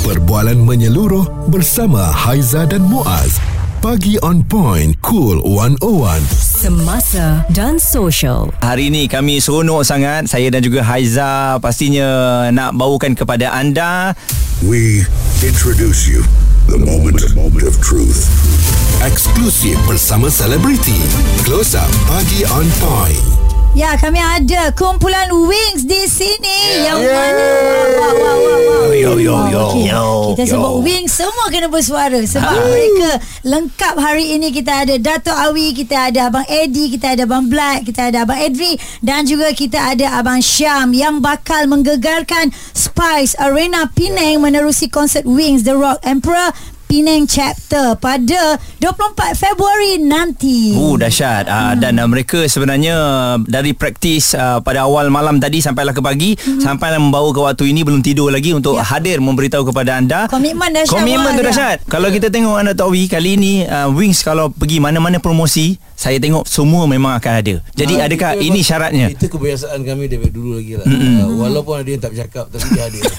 Perbualan menyeluruh bersama Haiza dan Muaz. Pagi on point, cool 101. Semasa dan social. Hari ini kami seronok sangat Saya dan juga Haiza Pastinya nak bawakan kepada anda We introduce you the moment, of truth. Eksklusif bersama selebriti. Close up pagi on point. Ya, kami ada kumpulan Wings di sini yeah. yang mana Kita yo. sebut Wings semua kena bersuara sebab mereka lengkap hari ini kita ada Dato Awi, kita ada Abang Eddie, kita ada Abang Black, kita ada Abang Edri dan juga kita ada Abang Syam yang bakal menggegarkan Spice Arena Penang menerusi konsert Wings The Rock Emperor Penang Chapter pada 24 Februari nanti. Oh dahsyat uh, Dan uh, mereka sebenarnya Dari praktis uh, Pada awal malam tadi Sampailah ke pagi hmm. Sampailah membawa ke waktu ini Belum tidur lagi Untuk Ya. hadir Memberitahu kepada anda Komitmen dahsyat. Komitmen tu dahsyat Kalau kita tengok anda tahu Kali ini uh, Wings kalau pergi mana-mana promosi Saya tengok semua memang akan ada Jadi Ah, adakah ini memang- syaratnya Itu kebiasaan kami daripada dulu lagi lah uh, Walaupun ada yang tak bercakap Tapi dia ada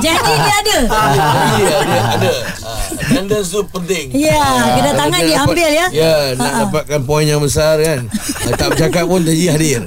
Jadi dia ada. Jadi dia ada, ada. Ah, Attendance tu penting Ya, Ah, kedatangan diambil dapat- ya. Ya Nak dapatkan poin yang besar kan. Ah, Tak bercakap pun jadi hadir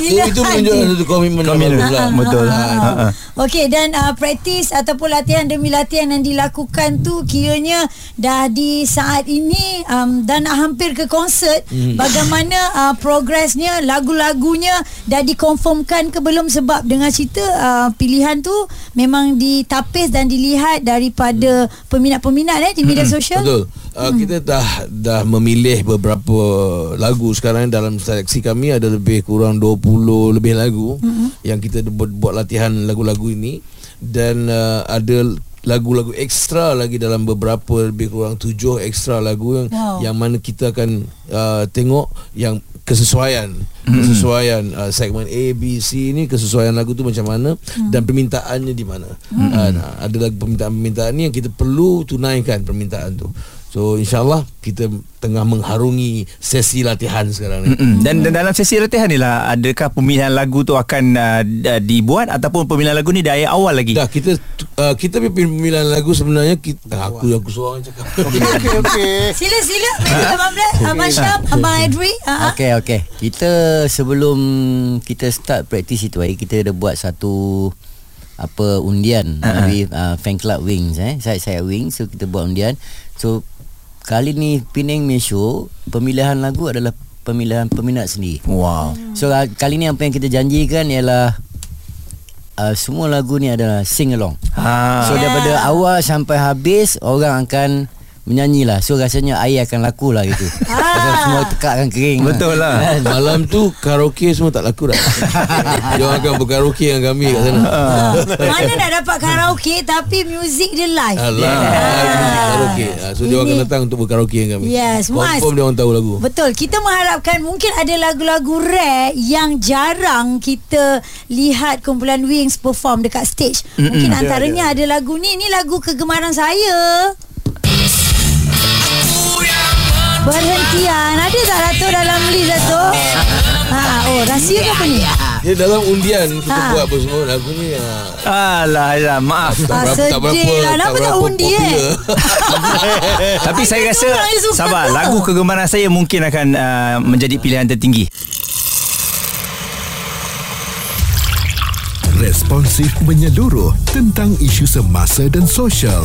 Sila Itu menunjukkan satu komitmen yang Komitmen. bagus lah Betul. Ah, Okey dan uh, praktis ataupun latihan demi latihan yang dilakukan tu kiranya dah di saat ini um, dan nak hampir ke konsert hmm. bagaimana uh, progresnya lagu-lagunya dah dikonfirmkan ke belum sebab dengan cerita uh, pilihan tu memang ditapis dan dilihat daripada peminat-peminat eh di media sosial. Betul. Uh, kita dah dah memilih beberapa lagu sekarang. Dalam seleksi kami ada lebih kurang 20 lebih lagu mm-hmm. yang kita buat, buat latihan lagu-lagu ini. Dan uh, ada lagu-lagu ekstra lagi dalam beberapa lebih kurang tujuh ekstra lagu yang Wow. yang mana kita akan uh, tengok yang kesesuaian. Kesesuaian uh, segmen A B C ni kesesuaian lagu tu macam mana dan permintaannya di mana. Uh, nah, ada lagu permintaan-permintaan ni yang kita perlu tunaikan permintaan tu so insyaallah kita tengah mengharungi sesi latihan sekarang ni Mm-mm. Dan, dan dalam sesi latihan ni lah Adakah pemilihan lagu tu akan uh, d- dibuat Ataupun pemilihan lagu ni dari awal lagi Dah kita uh, kita punya pemilihan lagu sebenarnya kita, aku aku seorang cakap. Okey okey. Sila sila Abang Black, Abang Syam, Abang Edri. Uh, Okey okey. Kita sebelum kita start praktis itu hari kita ada buat satu apa undian Ha, uh-huh. dari uh, fan club Wings eh. Saya saya Wings so kita buat undian. So kali ni Penang May Show pemilihan lagu adalah pemilihan peminat sendiri. Wow So uh, kali ni apa yang kita janjikan ialah uh, semua lagu ni adalah sing along. ha. So Yeah. daripada awal sampai habis orang akan menyanyi lah So rasanya air akan laku lah gitu Pasal semua tekak akan kering Betul lah Malam tu karaoke semua tak laku dah. Dia akan berkaraoke dengan kami kat sana. Mana nak dapat karaoke tapi muzik dia live. Alah, yeah. karaoke. Ah, So dia orang akan datang untuk berkaraoke dengan kami. Yes, Mas. Confirm dia orang tahu lagu. Betul. Kita mengharapkan mungkin ada lagu-lagu rare yang jarang kita lihat kumpulan Wings perform dekat stage. Mungkin antaranya ada lagu ni. Ni lagu kegemaran saya. Berhentian. Ada tak Dato' dalam list Dato'? Ha, oh, rahsia ke apa ni? Dia dalam undian kita Ha. buat apa semua lagu ni. ah, Alah, alah maaf Tak Ah, berapa, tak berapa, lah. Kenapa tak berapa undi, eh? Tapi saya rasa Sabar tu. Lagu kegemaran saya Mungkin akan uh, Menjadi pilihan tertinggi Responsif menyeluruh tentang isu semasa dan sosial.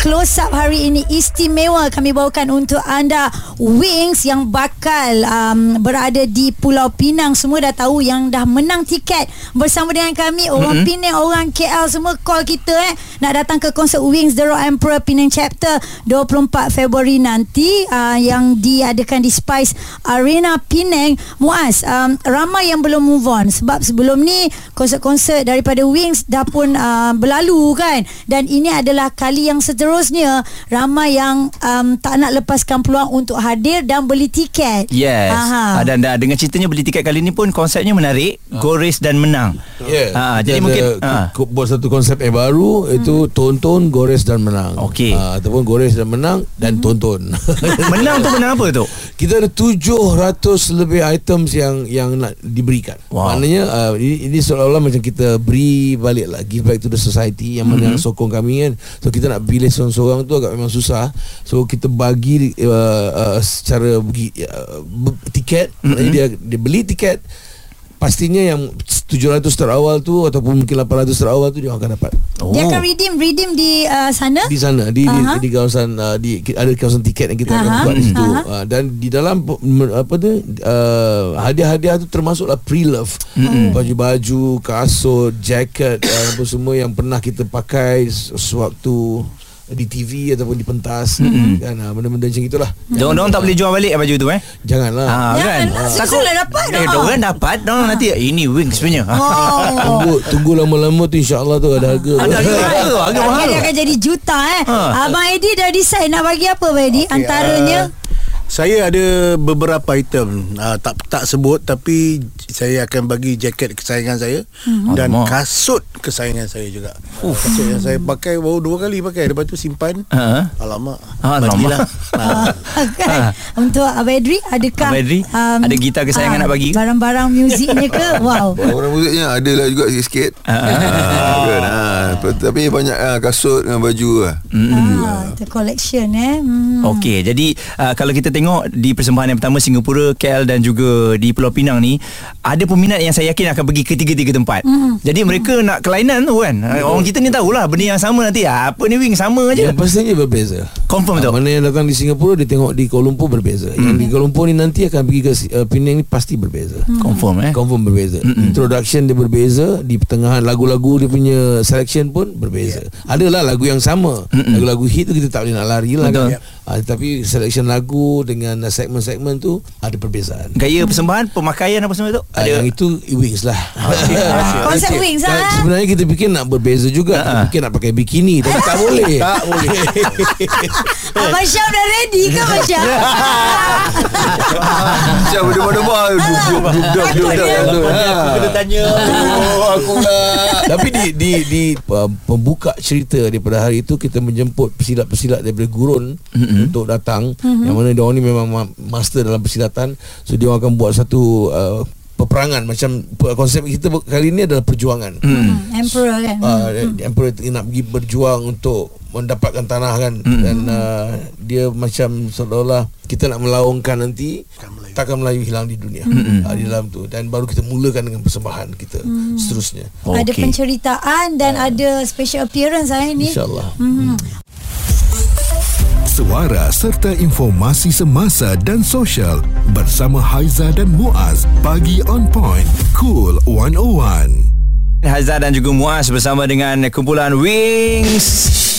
Close up hari ini istimewa kami bawakan untuk anda. Wings yang bakal um, berada di Pulau Pinang. Semua dah tahu yang dah menang tiket. Bersama dengan kami orang mm-hmm. Penang orang KL semua call kita eh. Nak datang ke konsert Wings The Rock Emperor Penang Chapter 24 Februari nanti. Uh, yang diadakan di Spice Arena Penang. Muaz um, ramai yang belum move on. Sebab sebelum ni konsert-konsert daripada Wings dah pun uh, berlalu kan? Dan ini adalah kali yang seterusnya ramai yang um, tak nak lepaskan peluang untuk hadir dan beli tiket Yes Aha. uh, Dan uh, dengan ceritanya Beli tiket kali ni pun Konsepnya menarik Go race dan menang Ya. Ah, Kita jadi ada mungkin, ke- ah. ke- buat satu konsep yang baru itu tonton, gores dan menang. Okey. Ah, ataupun gores dan menang dan tonton. Menang tu menang apa tu? kita ada 700 lebih items yang yang nak diberikan. Wow. Maknanya uh, ini, ini seolah-olah macam kita beri balik lah give back to the society yang mana mm-hmm. sokong kami kan. So kita nak pilih seorang-seorang tu agak memang susah. So kita bagi uh, uh, secara bagi, uh, b- tiket, mm-hmm. dia dia beli tiket pastinya yang 700 terawal tu ataupun mungkin 800 terawal tu dia akan dapat Oh. Dia akan redeem redeem di uh, sana. di sana di Aha. di, di kawasan uh, di ada kawasan tiket yang kita Aha. akan buat di situ Aha. uh, dan di dalam apa tu uh, hadiah-hadiah tu termasuklah pre-love baju-baju kasut jaket uh, apa semua yang pernah kita pakai se- sewaktu di TV ataupun di pentas kan? Uh, benda-benda macam itulah Diorang, diorang tak boleh jual balik baju tu eh? Janganlah. Ha, kan? Janganlah, susah lah dapat Eh dah. diorang dapat. Diorang nanti Ini wings punya Oh. tunggu tunggu lama-lama tu insyaallah tu ada harga. Ada harga harga. Mahal Dia akan jadi juta eh. Ha. Abang Edi dah decide nak bagi apa Abang Edi? Antaranya Saya ada beberapa item uh, tak tak sebut tapi saya akan bagi jaket kesayangan saya Mhm. dan Alamak. kasut kesayangan saya juga. Uh. Kasut yang saya pakai baru dua kali pakai lepas tu simpan. Ha. Alamak. Alamak. Bagilah. Ah. kan? Untuk Abang Edri adakah um, Abang Edri, ada gitar kesayangan ah, nak bagi? Barang-barang muziknya ke? Wow. Orang musiknya ada lah juga sikit-sikit. Ah, kan, ah. Tapi banyak ah, kasut dengan baju lah. Ah, the collection eh. Hmm. Okey, jadi uh, kalau kita tengok di persembahan yang pertama Singapura, KL dan juga di Pulau Pinang ni ada peminat yang saya yakin akan pergi ke tiga-tiga tempat. Mm. Jadi mereka nak kelainan tu kan. Uh, Orang kita ni tahulah benda yang sama nanti. Ah, Apa ni wing sama je. yang pastinya berbeza Confirm Ah, tu. Mana yang datang di Singapura Dia tengok di Kuala Lumpur berbeza hmm. Yang di Kuala Lumpur ni nanti Akan pergi ke uh, Penang ni Pasti berbeza hmm. Confirm eh. Confirm berbeza Mm-mm. Introduction dia berbeza Di pertengahan lagu-lagu Dia punya selection pun Berbeza yeah. Adalah lagu yang sama Mm-mm. Lagu-lagu hit tu Kita tak boleh nak lari lah Betul. kan? Ah, Tapi selection lagu Dengan uh, segmen-segmen tu Ada perbezaan. Gaya persembahan, pemakaian apa semua tu? Ah, yang itu Wings lah. Konsep Wings lah. Sebenarnya kita fikir nak berbeza juga. Kita Ah. fikir nak pakai bikini Tapi tak boleh. Tak boleh. Abang Syam dah ready ke Abang Syam? Macam berdua-dua Kena tanya. Oh aku lah Tapi di di di uh, pembuka cerita daripada hari itu kita menjemput pesilat-pesilat daripada gurun mm-hmm. untuk datang mm-hmm. yang mana dia orang ni memang ma- master dalam persilatan so dia orang akan buat satu uh, peperangan macam konsep kita kali ini adalah perjuangan. Hmm, Emperor kan. Uh, mm. Emperor nak pergi berjuang untuk mendapatkan tanah kan mm. dan uh, dia macam seolah-olah kita nak melaungkan nanti takkan Melayu hilang di dunia mm. uh, di dalam tu dan baru kita mulakan dengan persembahan kita mm. seterusnya Ada Okey. penceritaan dan ada special appearance hari ni. insyaallah Hmm. Suara serta informasi semasa dan sosial bersama Haiza dan Muaz pagi on point cool 101 Hazar dan juga Muaz bersama dengan kumpulan Wings.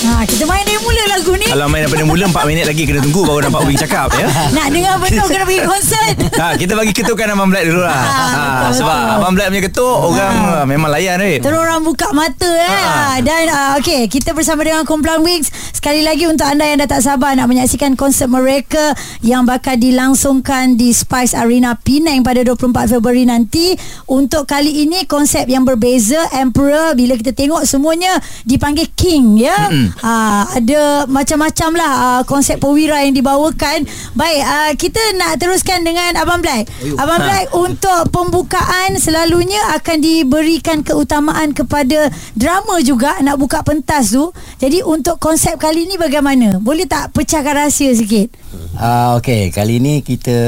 Ha, kita main dari mula lagu ni. Kalau main daripada mula 4 minit lagi kena tunggu baru dapat Wing cakap ya. Nak dengar betul kena pergi konsert. Ha, kita bagi ketukan Abang Black dulu lah. Ah, Ha, betul, sebab betul. Abang Black punya ketuk orang ah, memang layan ni. Terus orang buka mata eh. Ha. Dan uh, okey, kita bersama dengan kumpulan Wings sekali lagi untuk anda yang dah tak sabar nak menyaksikan konsert mereka yang bakal dilangsungkan di Spice Arena Penang pada 24 Februari nanti. Untuk kali ini konsep yang berbeza Emperor bila kita tengok semuanya dipanggil King ya. Uh, ada macam-macam lah uh, konsep perwira yang dibawakan. Baik, uh, kita nak teruskan dengan Abang Black. Abang Ha. Black untuk pembukaan selalunya akan diberikan keutamaan kepada drama juga nak buka pentas tu. Jadi untuk konsep kali ni bagaimana? Boleh tak pecahkan rahsia sikit? Ah okey, kali ni kita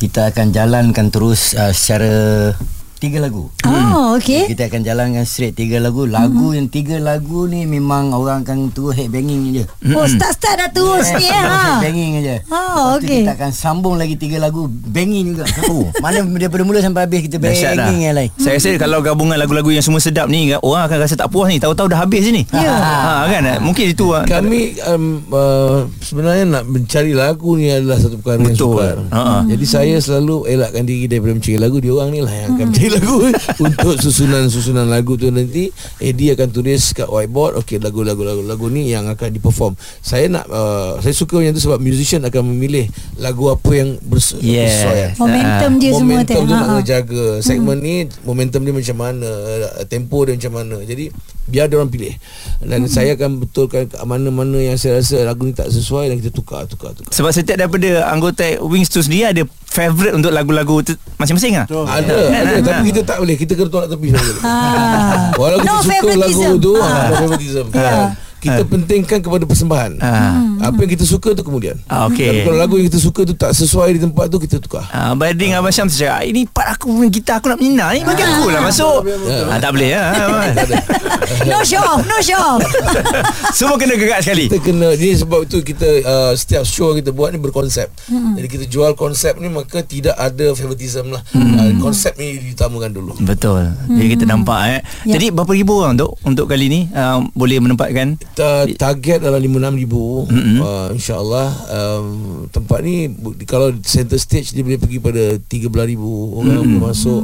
kita akan jalankan terus uh, secara tiga lagu. Oh, okey. Kita akan jalankan straight tiga lagu. Lagu yang tiga lagu ni memang orang akan terus head banging je. Oh, start-start dah terus ni eh. Ha. Head banging je. Oh, okey. Kita akan sambung lagi tiga lagu banging juga. Oh, mana daripada mula sampai habis kita Dahsyat dah. banging yang lain. Saya rasa kalau gabungan lagu-lagu yang semua sedap ni orang akan rasa tak puas ni. Tahu-tahu dah habis je ni. Ya. Ha kan mungkin itu ah. Kami um, uh, sebenarnya nak mencari lagu ni adalah satu perkara yang sukar. Ha-ha. Jadi saya selalu elakkan diri daripada mencari lagu. Dia orang ni lah yang akan mencari lagu untuk susunan-susunan lagu tu nanti. Eh dia akan tulis kat whiteboard. Okey lagu-lagu lagu-lagu ni yang akan diperform. Saya nak uh, saya suka yang tu sebab musician akan memilih lagu apa yang bers- Yeah. bersesuaian. Momentum dia semua momentum tu. nak Ha, ha. kena jaga Segmen ni Momentum dia macam mana Tempo dia macam mana Jadi biar dia orang pilih dan Hmm. saya akan betulkan ke mana-mana yang saya rasa lagu ni tak sesuai dan kita tukar tukar tukar Sebab setiap daripada anggota Wings tu sendiri ada favourite untuk lagu-lagu tu masing-masing ah. ada, ada tapi kita tak boleh kita kena tolak tepi. Ah. Walau No kita suka favoritism. lagu tu ah. no favoritism Kan? Kita pentingkan kepada persembahan Ah. apa yang kita suka tu kemudian Ah. Tapi kalau lagu yang kita suka tu tak sesuai di tempat tu kita tukar Ah, Bading Abang Syam tu cakap Ini part aku main gitar Aku nak menina Ni bagi aku lah masuk ah, Tak boleh ah, No show off No show off Semua kena gerak sekali kita kena ni sebab itu kita uh, setiap show kita buat ni berkonsep. Hmm. Jadi kita jual konsep ni maka tidak ada favoritism lah. Hmm. Uh, konsep ni diutamakan dulu. Betul Jadi kita nampak eh. Ya. Jadi berapa ribu orang untuk Untuk kali ni uh, Boleh menempatkan Kita target dalam 5-6 ribu Mm-mm. uh, InsyaAllah um, Tempat ni Kalau center stage Dia boleh pergi pada 13 ribu Orang boleh masuk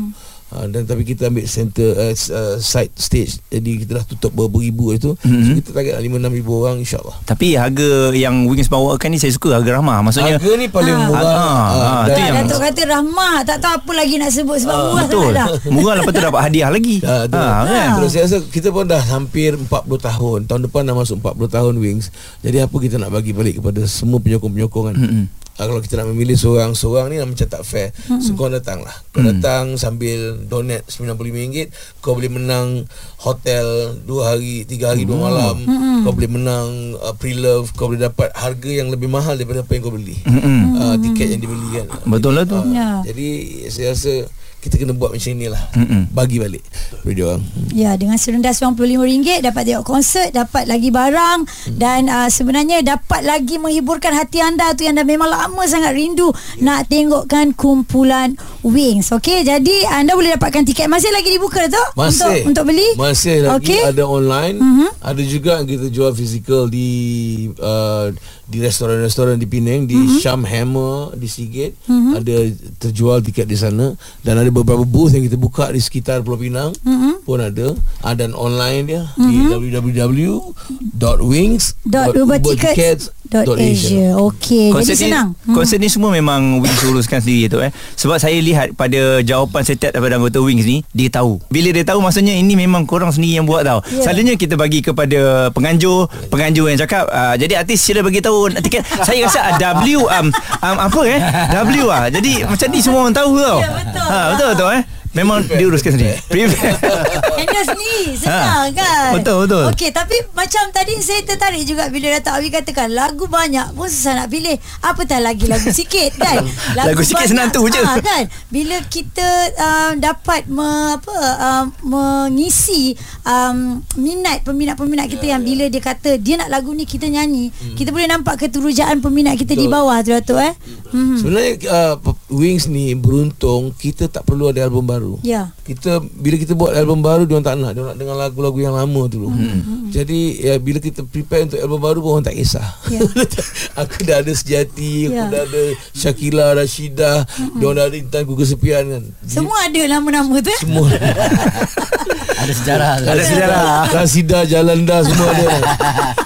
Uh, dan tapi kita ambil center uh, uh, side stage jadi kita dah tutup beberapa ribu itu so Mhm. kita target 5 6 ribu orang insyaallah Tapi harga yang Wings bawakan ni Saya suka harga ramah Maksudnya harga ni paling Ah. murah Ah, ah, Ah, tu dan- yang- Datuk kata rahmah Tak tahu apa lagi nak sebut Sebab murah Betul sangat dah Murah lepas tu dapat hadiah lagi Ah, tu. Ah, kan? Terus saya rasa kita pun dah hampir 40 tahun. Tahun depan dah masuk 40 tahun Wings. Jadi apa kita nak bagi balik kepada semua penyokong-penyokong kan. Mm-mm. Ah, kalau kita nak memilih seorang-seorang ni macam tak fair. So kau datang lah. Kau Mm. datang sambil donate RM95. Kau boleh menang hotel 2 hari, 3 hari, 2 malam. Kau boleh menang uh, pre-love. Kau boleh dapat harga yang lebih mahal daripada apa yang kau beli. Mm-mm. Uh, tiket yang dibeli kan. Betul lah tu. Ah, Ya. Jadi saya rasa kita kena buat macam inilah. Mm-mm. Bagi balik video orang. Ya dengan serendah RM95 dapat tengok konsert, dapat lagi barang Hmm. dan uh, sebenarnya dapat lagi menghiburkan hati anda tu yang dah memang lama sangat rindu Ya. nak tengokkan kumpulan Wings. Okey, jadi anda boleh dapatkan tiket masih lagi dibuka tu Masih untuk untuk beli. Masih lagi Okey. ada online Mhm. Ada juga kita jual fizikal di uh, Di restoran-restoran di Penang Di Mhm. Sham Hammer Di Sigit Ada terjual tiket di sana. Dan ada beberapa booth yang kita buka Di sekitar Pulau Pinang Mhm. Pun ada. Ah, Dan online dia Di www.wings.ubertickets.asia Okey, jadi Konsert ni, senang. Hmm. konsert ni semua memang Wings uruskan sendiri tu eh. Sebab saya lihat pada jawapan setiap daripada anggota Wings ni, dia tahu. Bila dia tahu maksudnya ini memang korang sendiri yang buat tau. Ya. Selalunya kita bagi kepada penganjur, penganjur yang cakap, uh, jadi artis sila bagi tahu tiket. saya rasa uh, W um, um, apa eh? W ah. Jadi macam ni semua orang tahu tau. Ya, betul. Ha, betul betul eh. Memang dia uruskan sendiri. Prepare. Handle sendiri Senang Ha, kan betul, betul. Okey tapi macam tadi Saya tertarik juga Bila Dato' Awi katakan Lagu banyak pun susah nak pilih Apatah lagi lagu sikit kan Lagu sikit senang tu je. ha, kan Bila kita um, Dapat me, apa um, Mengisi um, Minat Peminat-peminat kita Yang bila dia kata Dia nak lagu ni kita nyanyi Kita boleh nampak Keterujaan peminat kita di Betul. bawah tu Dato' eh hmm. Sebenarnya uh, Wings ni beruntung Kita tak perlu ada album baru Ya kita bila kita buat album baru dia orang tak nak dia orang nak dengar lagu-lagu yang lama dulu. Hmm. Jadi ya, bila kita prepare untuk album baru pun orang tak kisah. Ya. aku dah ada sejati, aku Ya. dah ada Syakila, Rashidah, hmm. dia orang dah ada Intan Ku Kesepian kan. Semua ada nama-nama tu eh semua Ada sejarah. Ada sejarah. Rasida, Jalanda semua ada.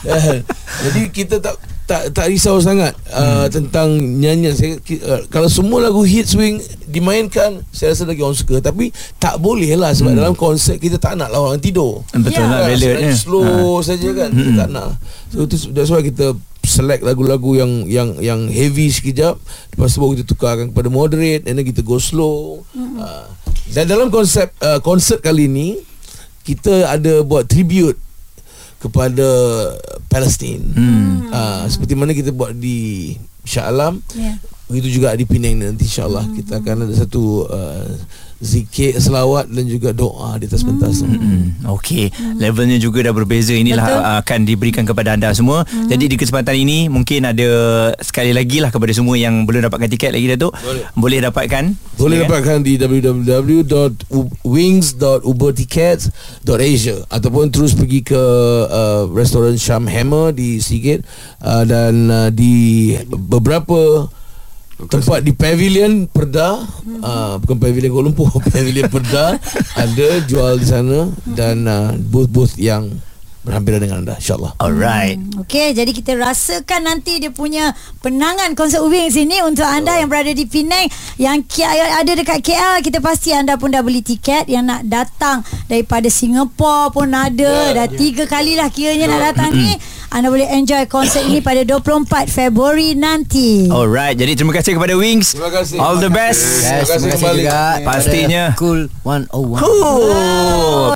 Eh, Jadi kita tak tak tak risau sangat uh, tentang nyanyian. Saya uh, kalau semua lagu hit swing dimainkan saya rasa lagi orang suka. Tapi tak boleh lah sebab dalam konsert kita tak nak lah orang tidur. Betul Ya. lah Kan, ballad senang ni. slow saja kan kita tak nak. So itu that's why kita select lagu-lagu yang yang yang heavy sekejap. Lepas tu baru kita tukarkan kepada moderate and then kita go slow. Uh, dan dalam konsep uh, konsert kali ni kita ada buat tribute kepada Palestin. Hmm. Uh, seperti mana kita buat di Shah Alam. Ya. Begitu juga di Penang nanti insyaAllah hmm. kita akan ada satu uh, zikir, selawat dan juga doa di atas pentas. Hmm. Hmm, Okey, levelnya juga dah berbeza. Inilah Betul. uh, akan diberikan kepada anda semua. Hmm. Jadi di kesempatan ini mungkin ada sekali lagi lah kepada semua yang belum dapatkan tiket lagi Datuk. Boleh. Boleh dapatkan. Boleh Silakan. dapatkan di www.wings.ubertickets.asia ataupun terus pergi ke uh, restoran Sham Hammer di Sigit uh, dan uh, di beberapa tempat di pavilion Perda uh, bukan pavilion Kuala Lumpur pavilion Perda ada jual di sana dan uh, booth-booth yang berhampiran dengan anda insyaallah. Alright. Okey, jadi kita rasakan nanti dia punya penangan konsert Wings ini untuk anda yang berada di Penang yang ada dekat KL, kita pasti anda pun dah beli tiket yang nak datang daripada Singapura pun ada. dah tiga kali lah kiranya nak datang ni. Anda boleh enjoy konsert ini pada 24 Februari nanti. Alright. Jadi terima kasih kepada Wings. Terima kasih. All the best. Yes, Terima kasih terima kasih kembali. juga Pastinya. Cool 101 Oh.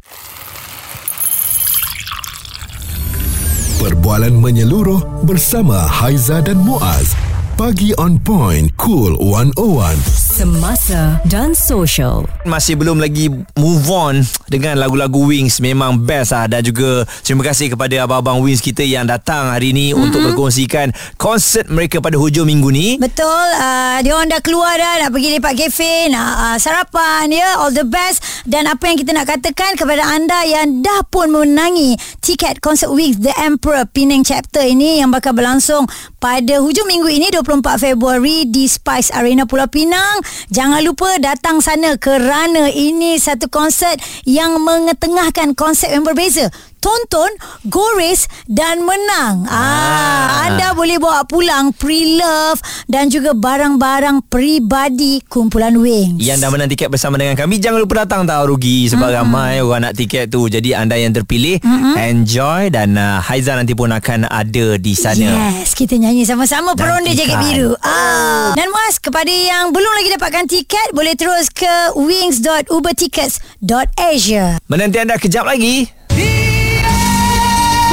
Perbualan menyeluruh bersama Haiza dan Muaz. Pagi on point, cool 101. Semasa dan social. Masih belum lagi move on dengan lagu-lagu Wings. Memang best lah. Dan juga terima kasih kepada abang-abang Wings kita yang datang hari ni mm-hmm. untuk berkongsikan konsert mereka pada hujung minggu ni. Betul. Uh, Dia orang dah keluar dah. Nak pergi lepak kafe Nak uh, sarapan ya. All the best. Dan apa yang kita nak katakan Kepada anda Yang dah pun menangi Tiket konsert Wings The Emperor Penang Chapter ini Yang bakal berlangsung Pada hujung minggu ini 24 Februari Di Spice Arena Pulau Pinang Jangan lupa datang sana Kerana ini satu konsert Yang mengetengahkan konsep yang berbeza tonton, gores dan menang. Ah, anda boleh bawa pulang pre-love dan juga barang-barang peribadi kumpulan Wings. Yang dah menang tiket bersama dengan kami Jangan lupa datang tau Rugi Sebab mm-hmm. ramai orang nak tiket tu Jadi anda yang terpilih mm-hmm. Enjoy Dan uh, Haiza nanti pun akan ada di sana Yes, kita nyanyi sama-sama peronda jaket biru. Ah. Dan Muaz, kepada yang belum lagi dapatkan tiket, boleh terus ke wings.ubertickets.asia. Menanti anda kejap lagi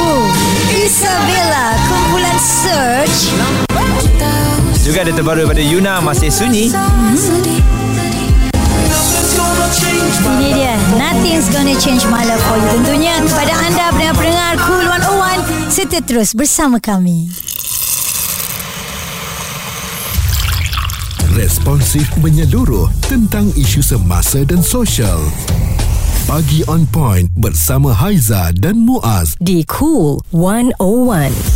Oh, Isabella, kumpulan Search. Juga ada terbaru daripada Yuna Masih sunyi Ini dia Nothing's gonna change my love for you Tentunya kepada anda Pendengar-pendengar Cool 101 Serta terus bersama kami Responsif menyeluruh tentang isu semasa dan sosial. Pagi on point bersama Haiza dan Muaz. Di Cool 101.